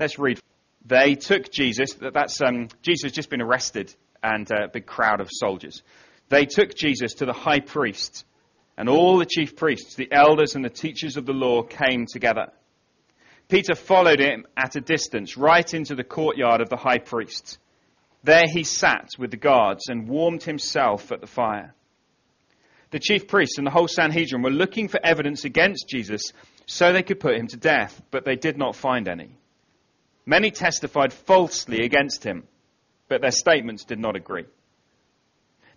Let's read. They took Jesus. That's um, Jesus has just been arrested, and uh, a big crowd of soldiers. They took Jesus to the high priest, and all the chief priests, the elders, and the teachers of the law came together. Peter followed him at a distance, right into the courtyard of the high priest. There he sat with the guards and warmed himself at the fire. The chief priests and the whole Sanhedrin were looking for evidence against Jesus so they could put him to death, but they did not find any. Many testified falsely against him, but their statements did not agree.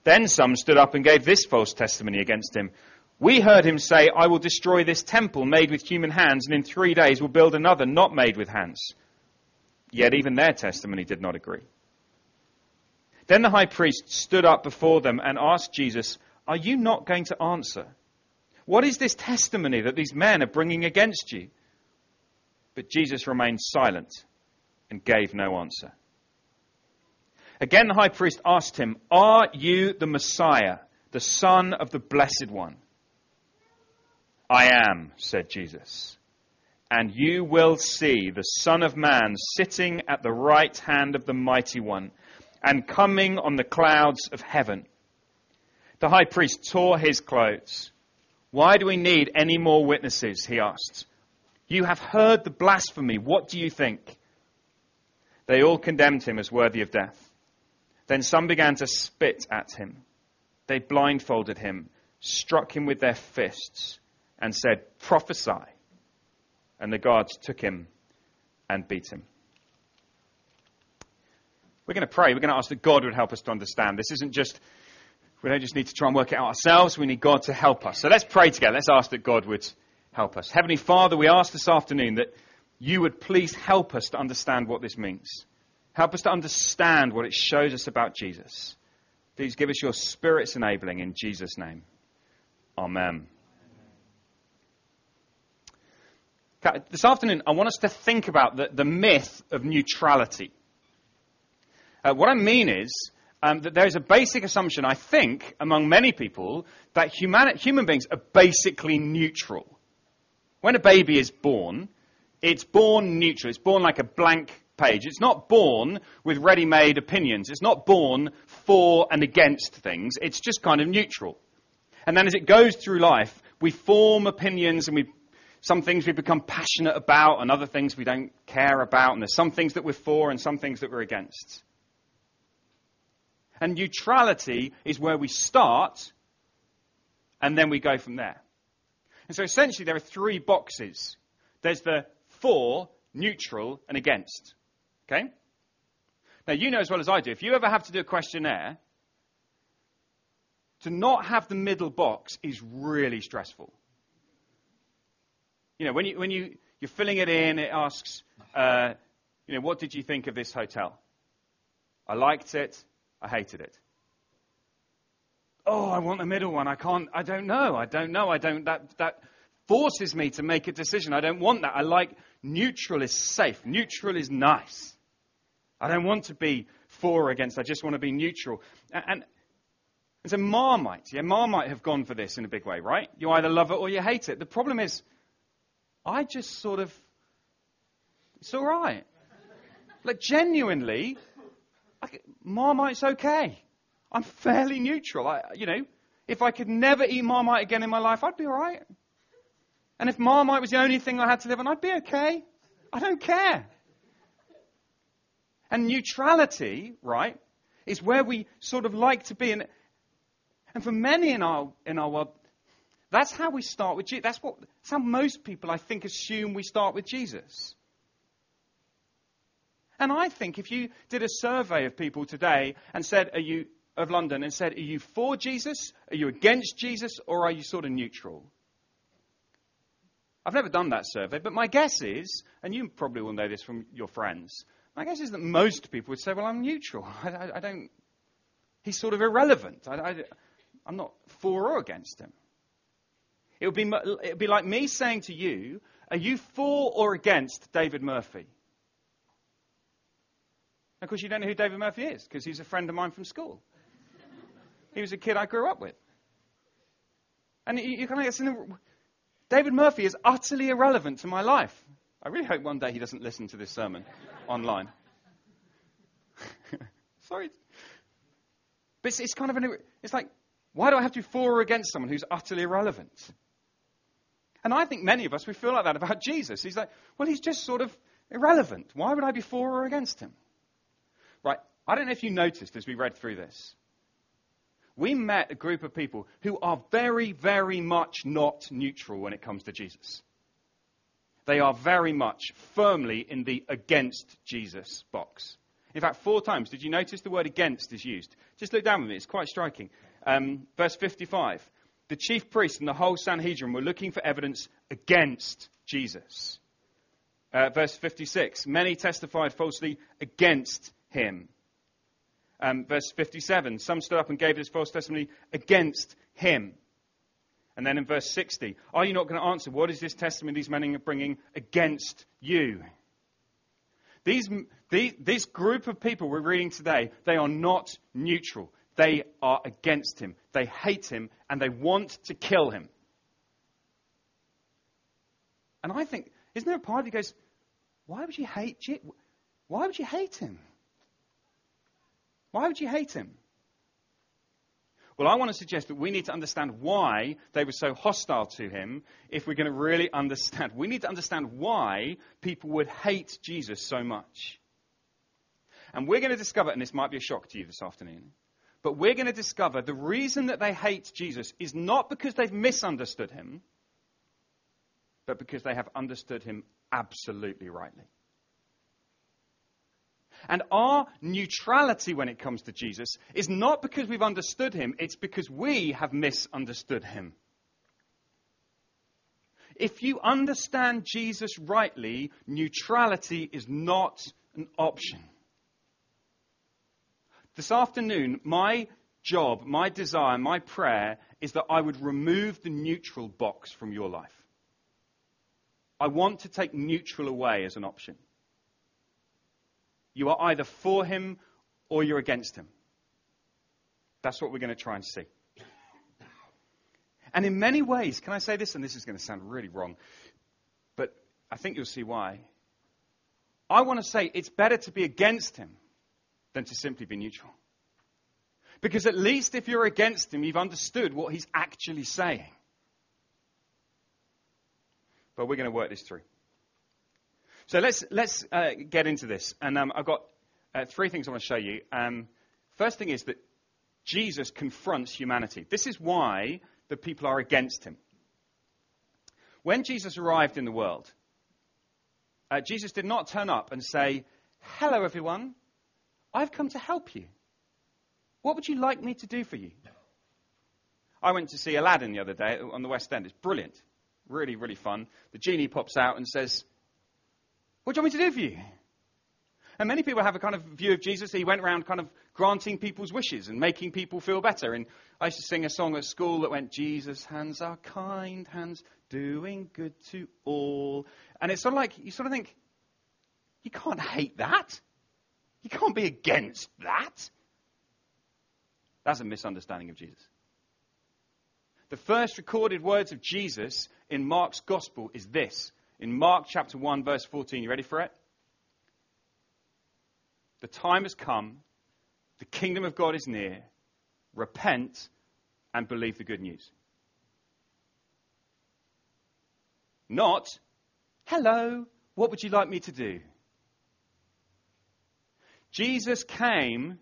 Then some stood up and gave this false testimony against him. We heard him say, I will destroy this temple made with human hands, and in three days will build another not made with hands. Yet even their testimony did not agree. Then the high priest stood up before them and asked Jesus, Are you not going to answer? What is this testimony that these men are bringing against you? But Jesus remained silent and gave no answer. Again, the high priest asked him, Are you the Messiah, the Son of the Blessed One? I am, said Jesus. And you will see the Son of Man sitting at the right hand of the Mighty One and coming on the clouds of heaven. The high priest tore his clothes. Why do we need any more witnesses? He asked. You have heard the blasphemy. What do you think? They all condemned him as worthy of death. Then some began to spit at him. They blindfolded him, struck him with their fists and said, Prophesy. And the guards took him and beat him. We're going to pray. We're going to ask that God would help us to understand. This isn't just, we don't just need to try and work it out ourselves. We need God to help us. So let's pray together. Let's ask that God would help us. Heavenly Father, we ask this afternoon that you would please help us to understand what this means. Help us to understand what it shows us about Jesus. Please give us your Spirit's enabling in Jesus' name. Amen. This afternoon, I want us to think about the, the myth of neutrality. Uh, what I mean is um, that there is a basic assumption, I think, among many people, that human, human beings are basically neutral. When a baby is born, it's born neutral. It's born like a blank page. It's not born with ready made opinions. It's not born for and against things. It's just kind of neutral. And then as it goes through life, we form opinions and we some things we become passionate about and other things we don't care about. And there's some things that we're for and some things that we're against. And neutrality is where we start and then we go from there. And so essentially there are three boxes. There's the for, neutral, and against. Okay? Now you know as well as I do, if you ever have to do a questionnaire, to not have the middle box is really stressful. You know, when, you, when you, you're filling it in, it asks, uh, you know, what did you think of this hotel? I liked it. I hated it. Oh, I want the middle one. I can't, I don't know. I don't know. I don't, that, that forces me to make a decision. I don't want that. I like neutral is safe. Neutral is nice. I don't want to be for or against. I just want to be neutral. And, and, so Marmite, yeah, Marmite have gone for this in a big way, right? You either love it or you hate it. The problem is, I just sort of, it's all right. Like, genuinely, I, Marmite's okay. I'm fairly neutral. I, you know, if I could never eat Marmite again in my life, I'd be all right. And if Marmite was the only thing I had to live on, I'd be okay. I don't care. And neutrality, right, is where we sort of like to be. And, and for many in our, in our world, that's how we start with Jesus. That's, what, that's how most people, I think, assume we start with Jesus. And I think if you did a survey of people today and said, Are you of London, and said, Are you for Jesus? Are you against Jesus? Or are you sort of neutral? I've never done that survey, but my guess is, and you probably will know this from your friends, my guess is that most people would say, Well, I'm neutral. I, I, I don't. He's sort of irrelevant. I, I'm not for or against him. It would, be, it would be like me saying to you, Are you for or against David Murphy? Of course, you don't know who David Murphy is because he's a friend of mine from school. he was a kid I grew up with. And you, you kind of David Murphy is utterly irrelevant to my life. I really hope one day he doesn't listen to this sermon online. Sorry. But it's, it's kind of an, it's like, why do I have to be for or against someone who's utterly irrelevant? And I think many of us, we feel like that about Jesus. He's like, well, he's just sort of irrelevant. Why would I be for or against him? Right. I don't know if you noticed as we read through this. We met a group of people who are very, very much not neutral when it comes to Jesus. They are very much firmly in the against Jesus box. In fact, four times, did you notice the word against is used? Just look down with me, it's quite striking. Um, verse 55 the chief priests and the whole Sanhedrin were looking for evidence against Jesus. Uh, verse 56 Many testified falsely against him. Um, verse 57 Some stood up and gave this false testimony against him. And then in verse 60 Are you not going to answer? What is this testimony these men are bringing against you? These, this group of people we're reading today, they are not neutral. They are against him. They hate him and they want to kill him. And I think, isn't there a part of goes, why would you hate Why would you hate him? Why would you hate him? Well, I want to suggest that we need to understand why they were so hostile to him if we're going to really understand. We need to understand why people would hate Jesus so much. And we're going to discover, and this might be a shock to you this afternoon, but we're going to discover the reason that they hate Jesus is not because they've misunderstood him, but because they have understood him absolutely rightly. And our neutrality when it comes to Jesus is not because we've understood him, it's because we have misunderstood him. If you understand Jesus rightly, neutrality is not an option. This afternoon, my job, my desire, my prayer is that I would remove the neutral box from your life. I want to take neutral away as an option. You are either for him or you're against him. That's what we're going to try and see. And in many ways, can I say this? And this is going to sound really wrong, but I think you'll see why. I want to say it's better to be against him than to simply be neutral. Because at least if you're against him, you've understood what he's actually saying. But we're going to work this through. So let's, let's uh, get into this. And um, I've got uh, three things I want to show you. Um, first thing is that Jesus confronts humanity. This is why the people are against him. When Jesus arrived in the world, uh, Jesus did not turn up and say, Hello, everyone. I've come to help you. What would you like me to do for you? I went to see Aladdin the other day on the West End. It's brilliant. Really, really fun. The genie pops out and says, What do you want me to do for you? And many people have a kind of view of Jesus. He went around kind of granting people's wishes and making people feel better. And I used to sing a song at school that went, Jesus' hands are kind hands, doing good to all. And it's sort of like, you sort of think, you can't hate that. You can't be against that. That's a misunderstanding of Jesus. The first recorded words of Jesus in Mark's gospel is this. In Mark chapter 1, verse 14. You ready for it? The time has come. The kingdom of God is near. Repent and believe the good news. Not, hello, what would you like me to do? Jesus came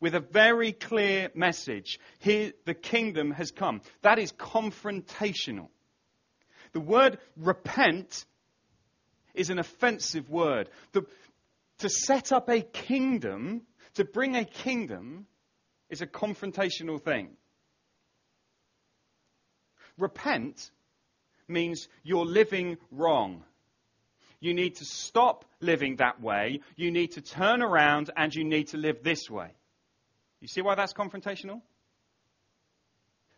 with a very clear message. Here, the kingdom has come. That is confrontational. The word repent is an offensive word. The, to set up a kingdom, to bring a kingdom, is a confrontational thing. Repent means you're living wrong. You need to stop living that way. You need to turn around and you need to live this way. You see why that's confrontational?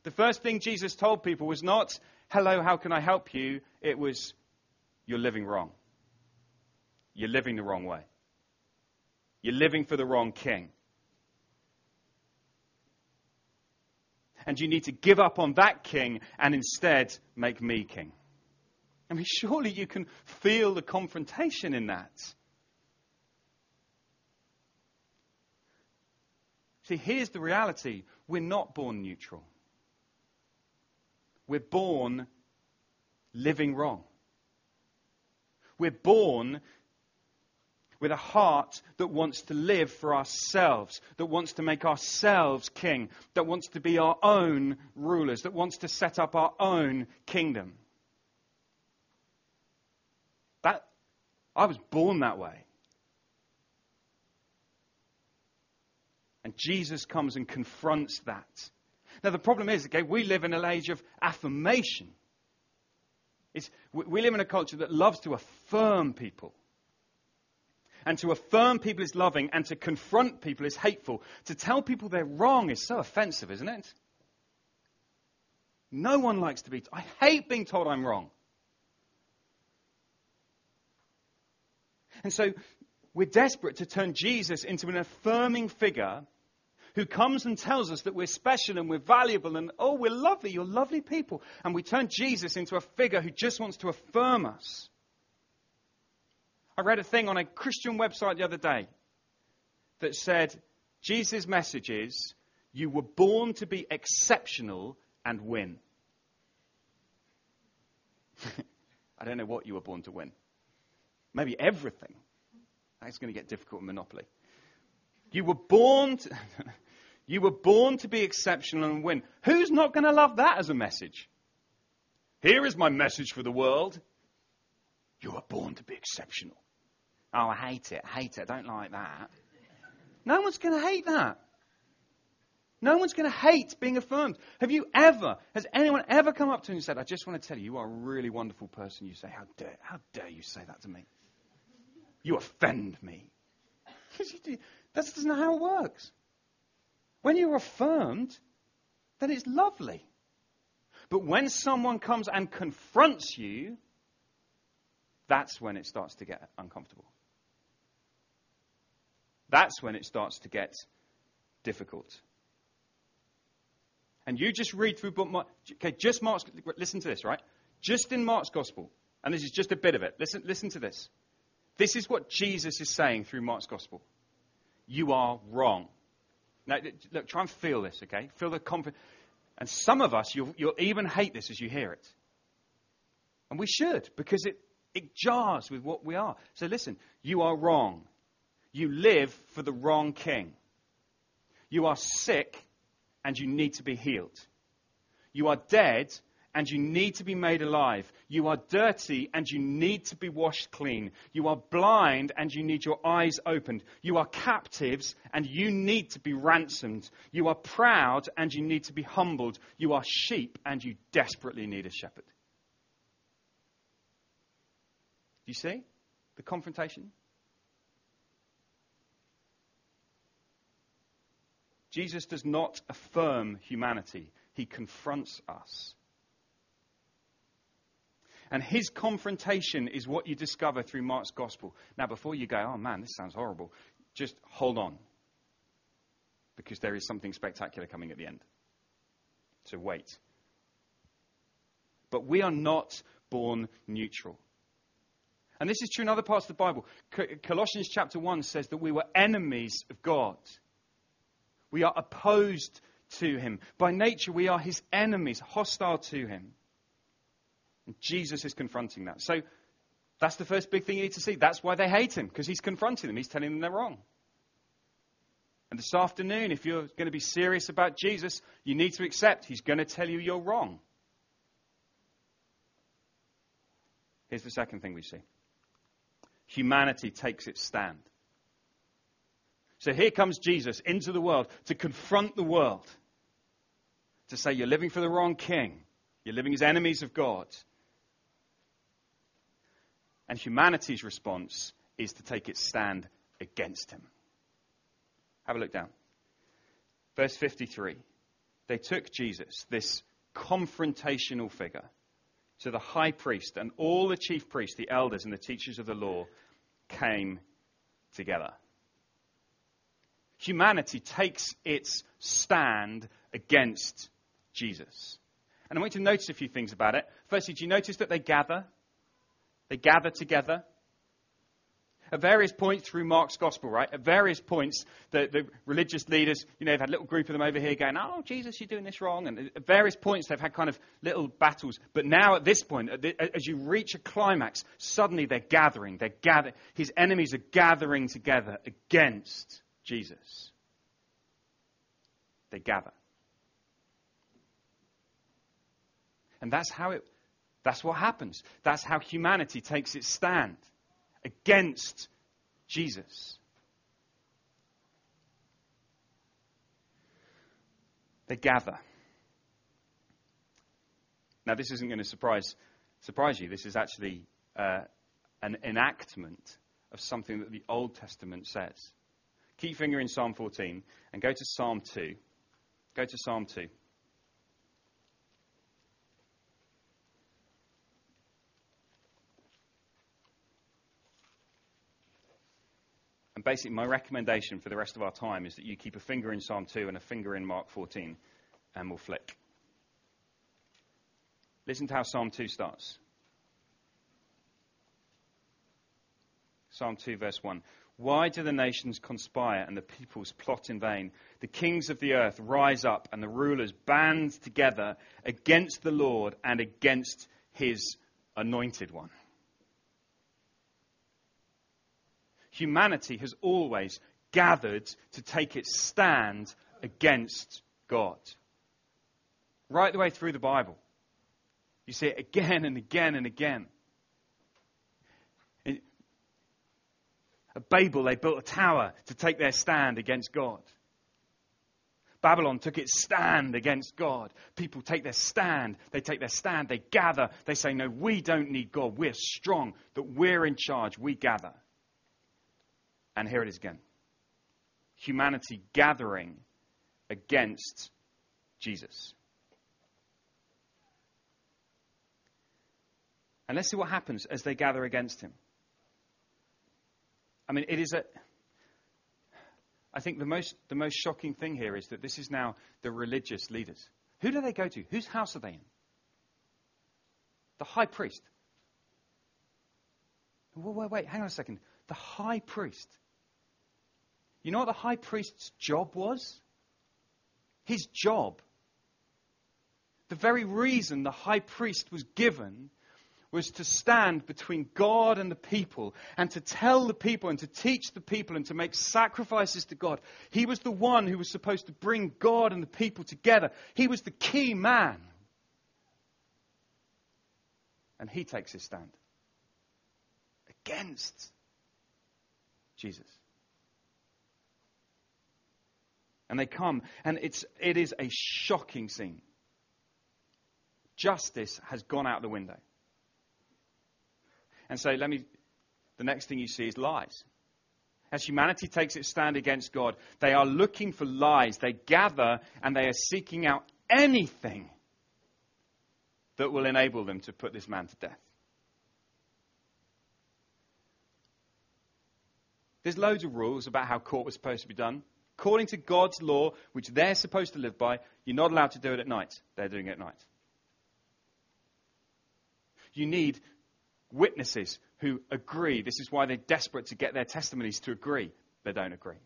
The first thing Jesus told people was not, hello, how can I help you? It was, you're living wrong. You're living the wrong way. You're living for the wrong king. And you need to give up on that king and instead make me king. I mean, surely you can feel the confrontation in that. See, here's the reality we're not born neutral, we're born living wrong. We're born with a heart that wants to live for ourselves, that wants to make ourselves king, that wants to be our own rulers, that wants to set up our own kingdom. That I was born that way. And Jesus comes and confronts that. Now the problem is, okay, we live in an age of affirmation. It's, we live in a culture that loves to affirm people. And to affirm people is loving, and to confront people is hateful. To tell people they're wrong is so offensive, isn't it? No one likes to be. T- I hate being told I'm wrong. And so we're desperate to turn Jesus into an affirming figure who comes and tells us that we're special and we're valuable and, oh, we're lovely, you're lovely people. And we turn Jesus into a figure who just wants to affirm us. I read a thing on a Christian website the other day that said Jesus' message is you were born to be exceptional and win. I don't know what you were born to win. Maybe everything. That's going to get difficult in Monopoly. You were born to, you were born to be exceptional and win. Who's not going to love that as a message? Here is my message for the world. You were born to be exceptional. Oh, I hate it. I hate it. I don't like that. No one's going to hate that. No one's going to hate being affirmed. Have you ever, has anyone ever come up to you and said, I just want to tell you, you are a really wonderful person? You say, How dare, how dare you say that to me? You offend me. That's not how it works. When you're affirmed, then it's lovely. But when someone comes and confronts you, that's when it starts to get uncomfortable. That's when it starts to get difficult. And you just read through book Mark, okay, just Mark's, listen to this, right? Just in Mark's gospel, and this is just a bit of it. Listen, listen to this. This is what Jesus is saying through Mark's gospel. You are wrong. Now, look, try and feel this, okay? Feel the confidence. And some of us, you'll, you'll even hate this as you hear it. And we should, because it, it jars with what we are. So listen, you are wrong. You live for the wrong king. You are sick and you need to be healed. You are dead and you need to be made alive. You are dirty and you need to be washed clean. You are blind and you need your eyes opened. You are captives and you need to be ransomed. You are proud and you need to be humbled. You are sheep and you desperately need a shepherd. Do you see the confrontation? Jesus does not affirm humanity, he confronts us. And his confrontation is what you discover through Mark's gospel. Now, before you go, oh man, this sounds horrible, just hold on. Because there is something spectacular coming at the end. So wait. But we are not born neutral. And this is true in other parts of the Bible. Colossians chapter 1 says that we were enemies of God. We are opposed to him. By nature, we are his enemies, hostile to him. Jesus is confronting that. So that's the first big thing you need to see. That's why they hate him, because he's confronting them. He's telling them they're wrong. And this afternoon, if you're going to be serious about Jesus, you need to accept he's going to tell you you're wrong. Here's the second thing we see humanity takes its stand. So here comes Jesus into the world to confront the world, to say, You're living for the wrong king, you're living as enemies of God. And humanity's response is to take its stand against him. Have a look down. Verse 53. They took Jesus, this confrontational figure, to the high priest, and all the chief priests, the elders, and the teachers of the law came together humanity takes its stand against Jesus. And I want you to notice a few things about it. Firstly, do you notice that they gather? They gather together. At various points through Mark's gospel, right? At various points, the, the religious leaders, you know, they've had a little group of them over here going, oh, Jesus, you're doing this wrong. And at various points, they've had kind of little battles. But now, at this point, as you reach a climax, suddenly they're gathering. They're gathering. His enemies are gathering together against Jesus. They gather. And that's how it, that's what happens. That's how humanity takes its stand against Jesus. They gather. Now, this isn't going to surprise, surprise you. This is actually uh, an enactment of something that the Old Testament says. Keep finger in Psalm 14 and go to Psalm 2. Go to Psalm 2. And basically, my recommendation for the rest of our time is that you keep a finger in Psalm 2 and a finger in Mark 14, and we'll flick. Listen to how Psalm 2 starts. Psalm 2, verse 1. Why do the nations conspire and the peoples plot in vain? The kings of the earth rise up and the rulers band together against the Lord and against his anointed one. Humanity has always gathered to take its stand against God. Right the way through the Bible. You see it again and again and again. At Babel, they built a tower to take their stand against God. Babylon took its stand against God. People take their stand. They take their stand. They gather. They say, No, we don't need God. We're strong, that we're in charge. We gather. And here it is again humanity gathering against Jesus. And let's see what happens as they gather against him. I mean, it is a. I think the most, the most shocking thing here is that this is now the religious leaders. Who do they go to? Whose house are they in? The high priest. Wait, wait, wait, hang on a second. The high priest. You know what the high priest's job was? His job. The very reason the high priest was given was to stand between God and the people and to tell the people and to teach the people and to make sacrifices to God. He was the one who was supposed to bring God and the people together. He was the key man. And he takes his stand against Jesus. And they come, and it's, it is a shocking scene. Justice has gone out the window. And so let me, the next thing you see is lies. As humanity takes its stand against God, they are looking for lies. They gather and they are seeking out anything that will enable them to put this man to death. There's loads of rules about how court was supposed to be done. According to God's law, which they're supposed to live by, you're not allowed to do it at night. They're doing it at night. You need witnesses who agree. This is why they're desperate to get their testimonies to agree. They don't agree.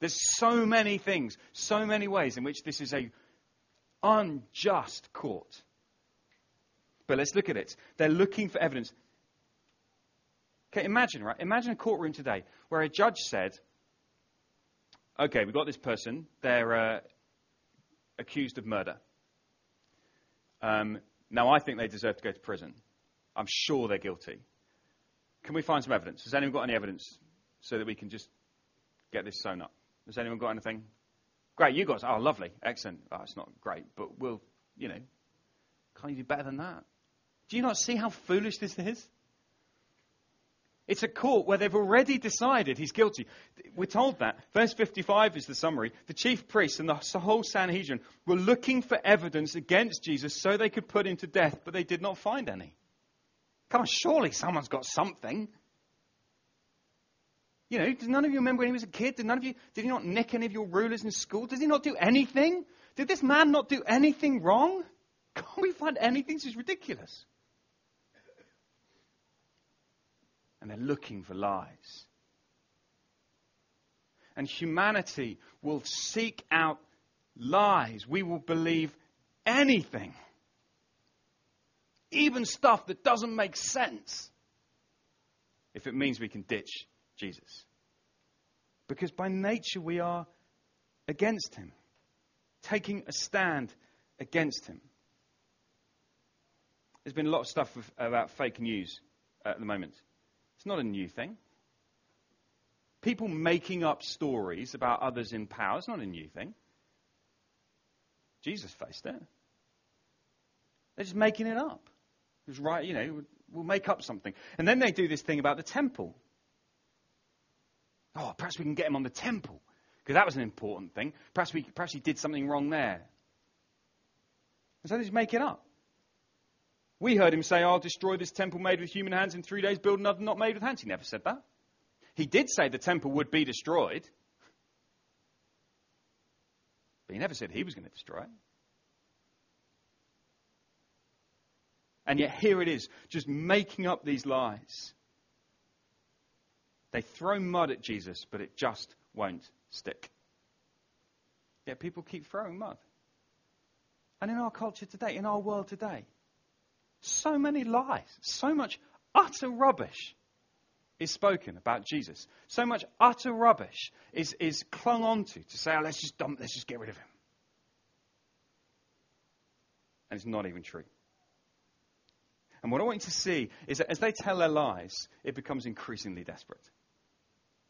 There's so many things, so many ways in which this is a unjust court. But let's look at it. They're looking for evidence. Okay, imagine, right? Imagine a courtroom today where a judge said, okay, we've got this person. They're uh, accused of murder. Um, now, I think they deserve to go to prison. I'm sure they're guilty. Can we find some evidence? Has anyone got any evidence so that we can just get this sewn up? Has anyone got anything? Great, you guys. Oh, lovely. Excellent. Oh, it's not great, but we'll, you know, can't you do better than that? Do you not see how foolish this is? It's a court where they've already decided he's guilty. We're told that. Verse 55 is the summary. The chief priests and the whole Sanhedrin were looking for evidence against Jesus so they could put him to death, but they did not find any. Come on, surely someone's got something. You know, does none of you remember when he was a kid? Did none of you, did he not nick any of your rulers in school? Does he not do anything? Did this man not do anything wrong? Can't we find anything? This is ridiculous. And they're looking for lies. And humanity will seek out lies. We will believe anything, even stuff that doesn't make sense, if it means we can ditch Jesus. Because by nature we are against him, taking a stand against him. There's been a lot of stuff about fake news at the moment. Not a new thing. People making up stories about others in power is not a new thing. Jesus faced it. They're just making it up. It was right, you know, we'll make up something. And then they do this thing about the temple. Oh, perhaps we can get him on the temple, because that was an important thing. Perhaps, we, perhaps he did something wrong there. And so they just make it up. We heard him say, I'll destroy this temple made with human hands in three days, build another not made with hands. He never said that. He did say the temple would be destroyed. But he never said he was going to destroy it. And yet here it is, just making up these lies. They throw mud at Jesus, but it just won't stick. Yet people keep throwing mud. And in our culture today, in our world today, so many lies, so much utter rubbish is spoken about Jesus. So much utter rubbish is, is clung onto to say, oh, let's just dump, let's just get rid of him. And it's not even true. And what I want you to see is that as they tell their lies, it becomes increasingly desperate.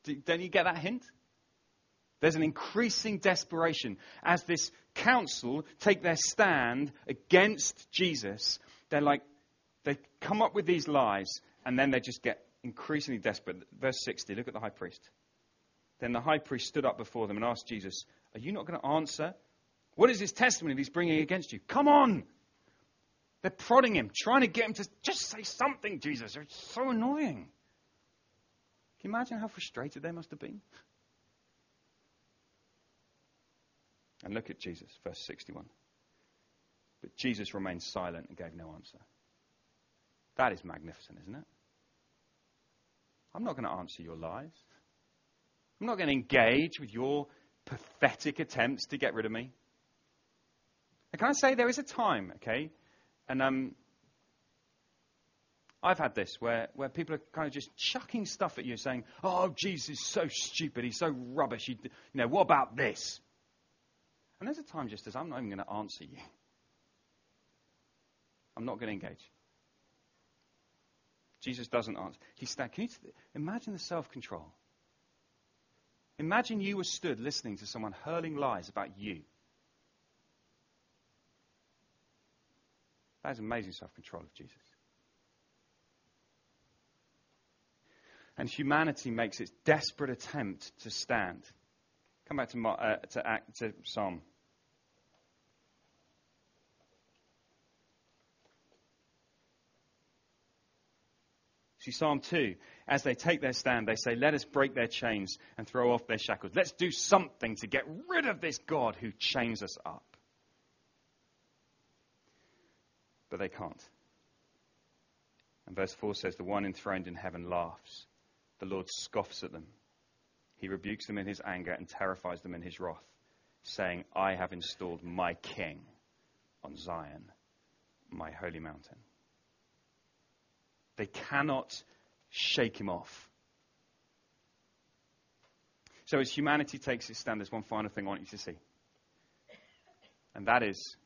Do, don't you get that hint? There's an increasing desperation as this council take their stand against Jesus. They're like, they come up with these lies, and then they just get increasingly desperate. Verse 60, look at the high priest. Then the high priest stood up before them and asked Jesus, Are you not going to answer? What is this testimony that he's bringing against you? Come on! They're prodding him, trying to get him to just say something, Jesus. It's so annoying. Can you imagine how frustrated they must have been? And look at Jesus, verse 61. But Jesus remained silent and gave no answer. That is magnificent, isn't it? I'm not going to answer your lies. I'm not going to engage with your pathetic attempts to get rid of me. And can I say there is a time, okay, and um, I've had this where, where people are kind of just chucking stuff at you, saying, "Oh, Jesus is so stupid. He's so rubbish. He, you know, what about this?" And there's a time just as I'm not even going to answer you. I'm not going to engage. Jesus doesn't answer. He stands. can you imagine the self-control? Imagine you were stood listening to someone hurling lies about you. That is amazing self control of Jesus. And humanity makes its desperate attempt to stand. Come back to, uh, to, act, to Psalm. Psalm 2, as they take their stand, they say, Let us break their chains and throw off their shackles. Let's do something to get rid of this God who chains us up. but they can't. And verse 4 says, The one enthroned in heaven laughs. The Lord scoffs at them. He rebukes them in his anger and terrifies them in his wrath, saying, I have installed my king on Zion, my holy mountain. They cannot shake him off. So, as humanity takes its stand, there's one final thing I want you to see. And that is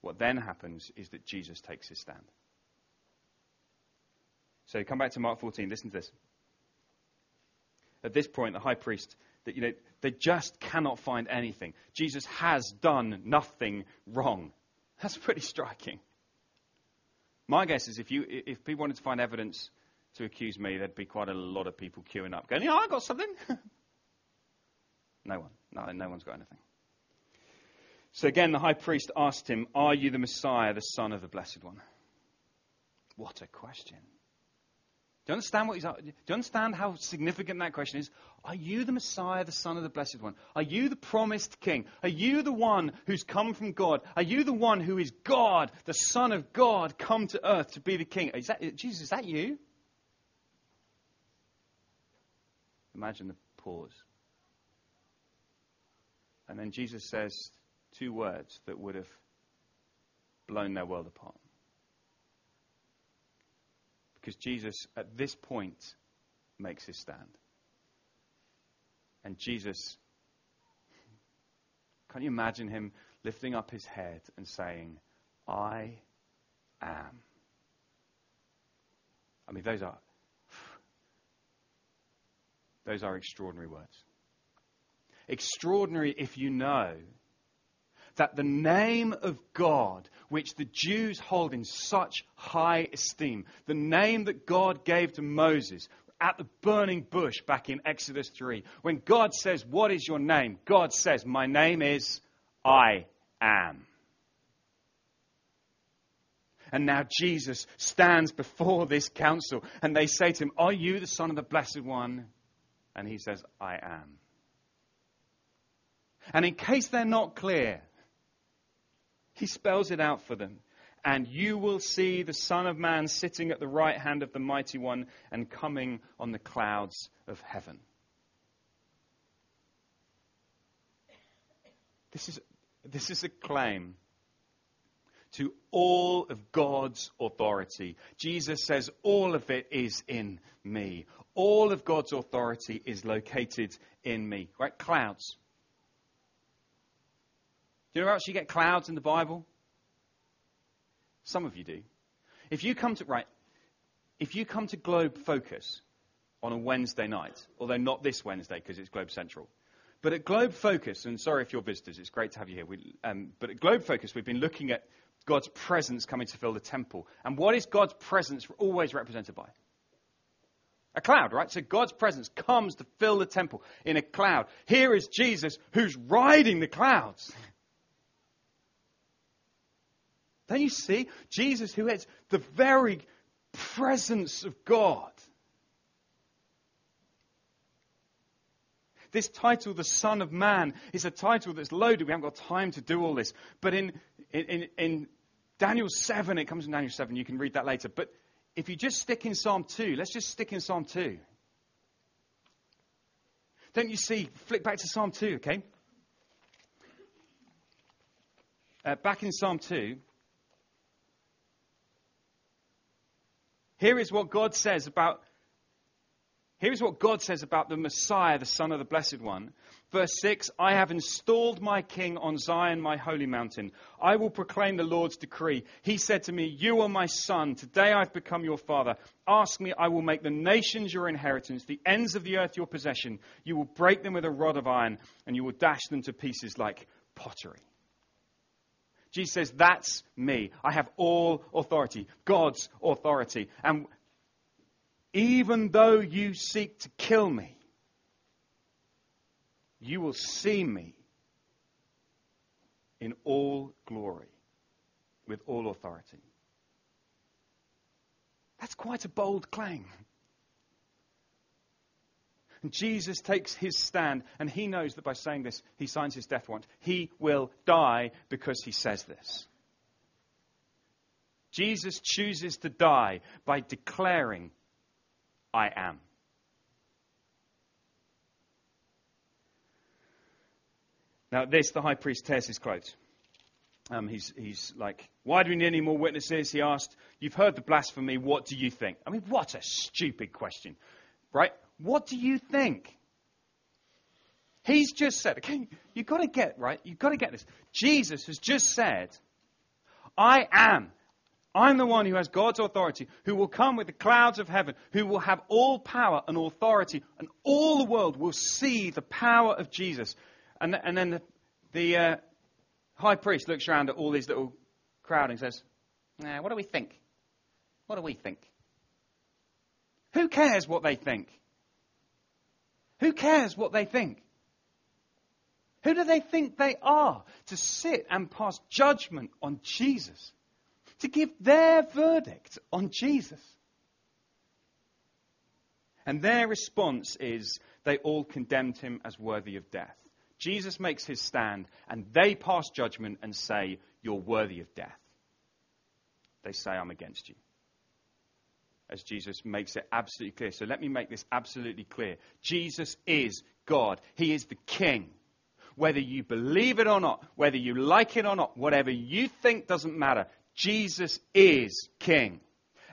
what then happens is that Jesus takes his stand. So come back to Mark 14. Listen to this. At this point, the high priest, that you know, they just cannot find anything. Jesus has done nothing wrong. That's pretty striking. My guess is if you if people wanted to find evidence to accuse me, there'd be quite a lot of people queuing up, going, "Yeah, I got something." no one, no, no one's got anything. So again, the high priest asked him, Are you the Messiah, the Son of the Blessed One? What a question. Do you understand what he's Do you understand how significant that question is? Are you the Messiah, the Son of the Blessed One? Are you the promised King? Are you the one who's come from God? Are you the one who is God, the Son of God, come to earth to be the King? Is that, Jesus, is that you? Imagine the pause. And then Jesus says two words that would have blown their world apart. Because Jesus, at this point, makes his stand. And Jesus, can you imagine him lifting up his head and saying, I am? I mean, those are those are extraordinary words. Extraordinary if you know that the name of God, which the Jews hold in such high esteem, the name that God gave to Moses at the burning bush back in Exodus 3, when God says, What is your name? God says, My name is I am. And now Jesus stands before this council, and they say to him, Are you the Son of the Blessed One? And he says, I am. And in case they're not clear, he spells it out for them. And you will see the Son of Man sitting at the right hand of the Mighty One and coming on the clouds of heaven. This is, this is a claim to all of God's authority. Jesus says, All of it is in me. All of God's authority is located in me. Right? Clouds. Do you else you get clouds in the Bible? Some of you do. If you come to, right, if you come to Globe Focus on a Wednesday night, although not this Wednesday because it's Globe Central, but at Globe Focus, and sorry if you're visitors, it's great to have you here. We, um, but at Globe Focus, we've been looking at God's presence coming to fill the temple. And what is God's presence always represented by? A cloud, right? So God's presence comes to fill the temple in a cloud. Here is Jesus who's riding the clouds. Don't you see? Jesus who is the very presence of God. This title, the Son of Man, is a title that's loaded. We haven't got time to do all this. But in, in, in Daniel 7, it comes in Daniel 7, you can read that later. But if you just stick in Psalm 2, let's just stick in Psalm 2. Don't you see? Flick back to Psalm 2, okay? Uh, back in Psalm 2. Here is what God says about Here's what God says about the Messiah, the Son of the Blessed One. Verse 6 I have installed my king on Zion, my holy mountain. I will proclaim the Lord's decree. He said to me, You are my son. Today I've become your father. Ask me, I will make the nations your inheritance, the ends of the earth your possession. You will break them with a rod of iron, and you will dash them to pieces like pottery. Jesus says, That's me. I have all authority, God's authority. And even though you seek to kill me, you will see me in all glory with all authority. That's quite a bold claim. Jesus takes his stand, and he knows that by saying this, he signs his death warrant. He will die because he says this. Jesus chooses to die by declaring I am. Now, this, the high priest tears his clothes. Um, he's, he's like, Why do we need any more witnesses? He asked, You've heard the blasphemy. What do you think? I mean, what a stupid question, right? What do you think? He's just said, okay, you've got to get, right? You've got to get this. Jesus has just said, I am I'm the one who has God's authority, who will come with the clouds of heaven, who will have all power and authority, and all the world will see the power of Jesus. And, and then the, the uh, high priest looks around at all these little crowd and says, nah, What do we think? What do we think? Who cares what they think? Who cares what they think? Who do they think they are to sit and pass judgment on Jesus? to give their verdict on Jesus. And their response is they all condemned him as worthy of death. Jesus makes his stand, and they pass judgment and say, You're worthy of death. They say, I'm against you. As Jesus makes it absolutely clear. So let me make this absolutely clear. Jesus is God, He is the King. Whether you believe it or not, whether you like it or not, whatever you think doesn't matter. Jesus is King.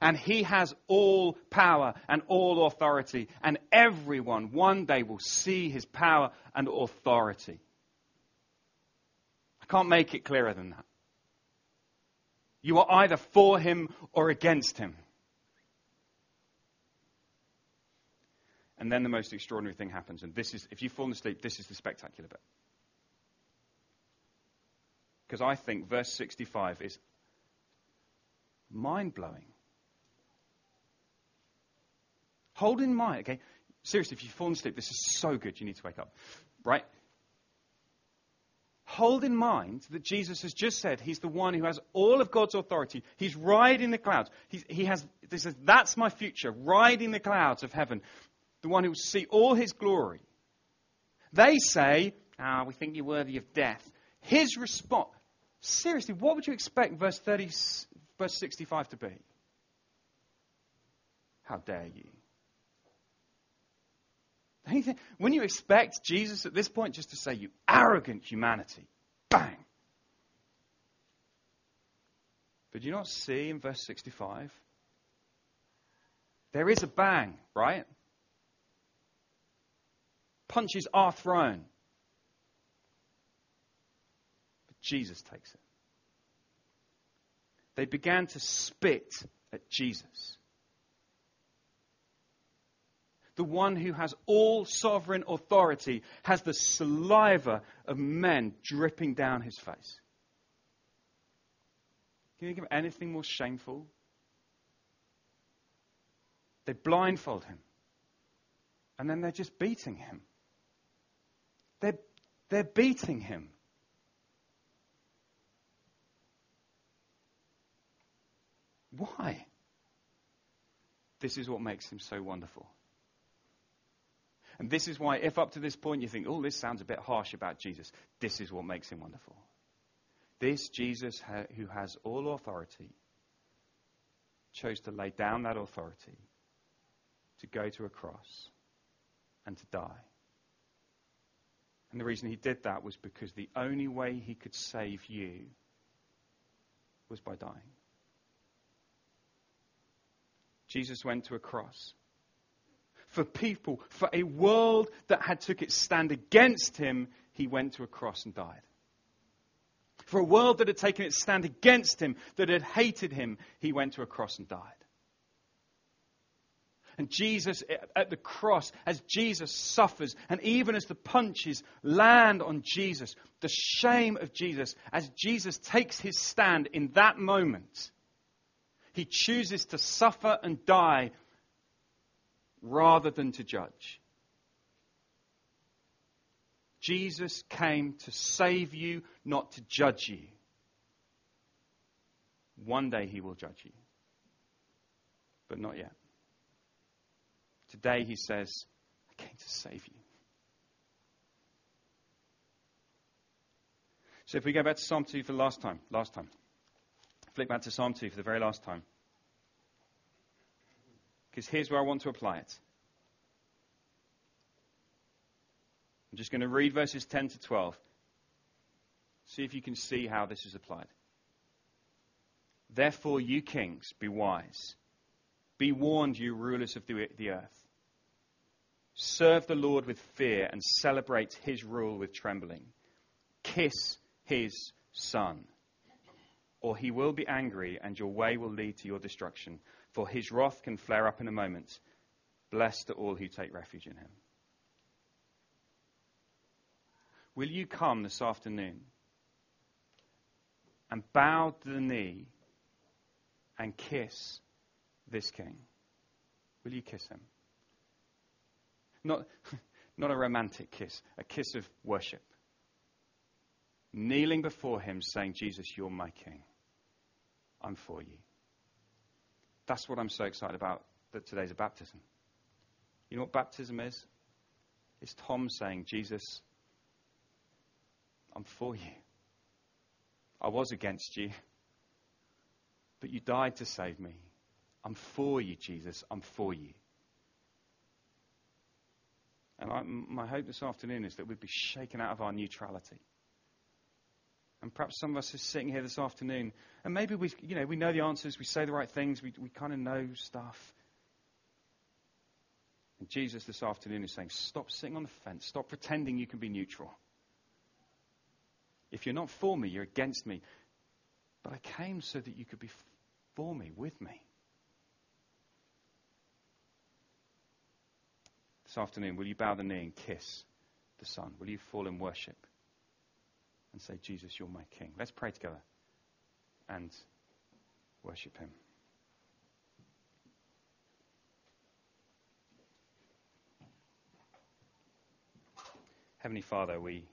And he has all power and all authority. And everyone one day will see his power and authority. I can't make it clearer than that. You are either for him or against him. And then the most extraordinary thing happens. And this is, if you've fallen asleep, this is the spectacular bit. Because I think verse 65 is mind blowing. Hold in mind, okay? Seriously, if you've fallen asleep, this is so good, you need to wake up. Right? Hold in mind that Jesus has just said he's the one who has all of God's authority. He's riding the clouds. He's, he has, this is, that's my future, riding the clouds of heaven. The one who will see all his glory. They say, ah, we think you're worthy of death. His response, seriously, what would you expect verse 30, verse 65 to be? How dare you? When you expect Jesus at this point just to say, you arrogant humanity, bang. But do you not see in verse 65? There is a bang, right? Punches are thrown. But Jesus takes it. They began to spit at Jesus the one who has all sovereign authority, has the saliva of men dripping down his face. Can you think of anything more shameful? They blindfold him. And then they're just beating him. They're, beating him. Why? This is what makes him so wonderful. And this is why, if up to this point you think, oh, this sounds a bit harsh about Jesus, this is what makes him wonderful. This Jesus, who has all authority, chose to lay down that authority, to go to a cross, and to die. And the reason he did that was because the only way he could save you was by dying. Jesus went to a cross for people, for a world that had took its stand against him, he went to a cross and died. For a world that had taken its stand against him, that had hated him, he went to a cross and died. And Jesus at the cross, as Jesus suffers, and even as the punches land on Jesus, the shame of Jesus, as Jesus takes his stand in that moment, he chooses to suffer and die rather than to judge. Jesus came to save you, not to judge you. One day he will judge you, but not yet. Today he says, I came to save you. So if we go back to Psalm 2 for the last time, last time, flick back to Psalm 2 for the very last time because here's where I want to apply it. I'm just going to read verses 10 to 12. See if you can see how this is applied. Therefore, you kings, be wise. Be warned, you rulers of the, the earth. Serve the Lord with fear and celebrate his rule with trembling. Kiss his son, or he will be angry and your way will lead to your destruction for his wrath can flare up in a moment. Blessed are all who take refuge in him. Will you come this afternoon and bow to the knee and kiss this king? Will you kiss him? Not, not a romantic kiss, a kiss of worship. Kneeling before him, saying, Jesus, you're my king. I'm for you. That's what I'm so excited about that today's a baptism. You know what baptism is? It's Tom saying, Jesus, I'm for you. I was against you, but you died to save me. I'm for you, Jesus. I'm for you. And I, my hope this afternoon is that we'd be shaken out of our neutrality. And perhaps some of us are sitting here this afternoon, and maybe we, you know, we know the answers, we say the right things, we, we kind of know stuff. And Jesus this afternoon is saying, stop sitting on the fence, stop pretending you can be neutral. If you're not for me, you're against me. But I came so that you could be for me, with me. This afternoon, will you bow the knee and kiss the Son? Will you fall in worship and say, Jesus, you're my King? Let's pray together and worship Him. Heavenly Father, we,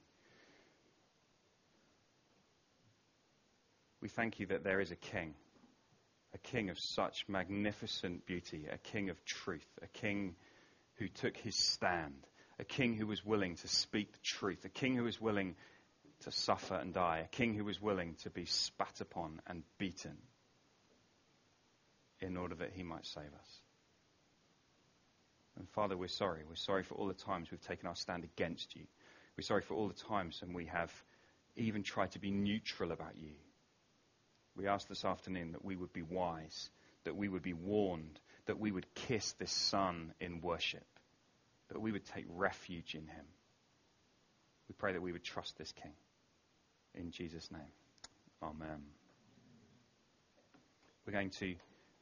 we thank you that there is a King, a King of such magnificent beauty, a King of truth, a King who took his stand, a King who was willing to speak the truth, a King who was willing to suffer and die, a King who was willing to be spat upon and beaten in order that he might save us. And Father, we're sorry. We're sorry for all the times we've taken our stand against you. We're sorry for all the times when we have even tried to be neutral about you. We ask this afternoon that we would be wise, that we would be warned, that we would kiss this Son in worship, that we would take refuge in him. We pray that we would trust this King. In Jesus' name. Amen. We're going to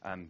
um,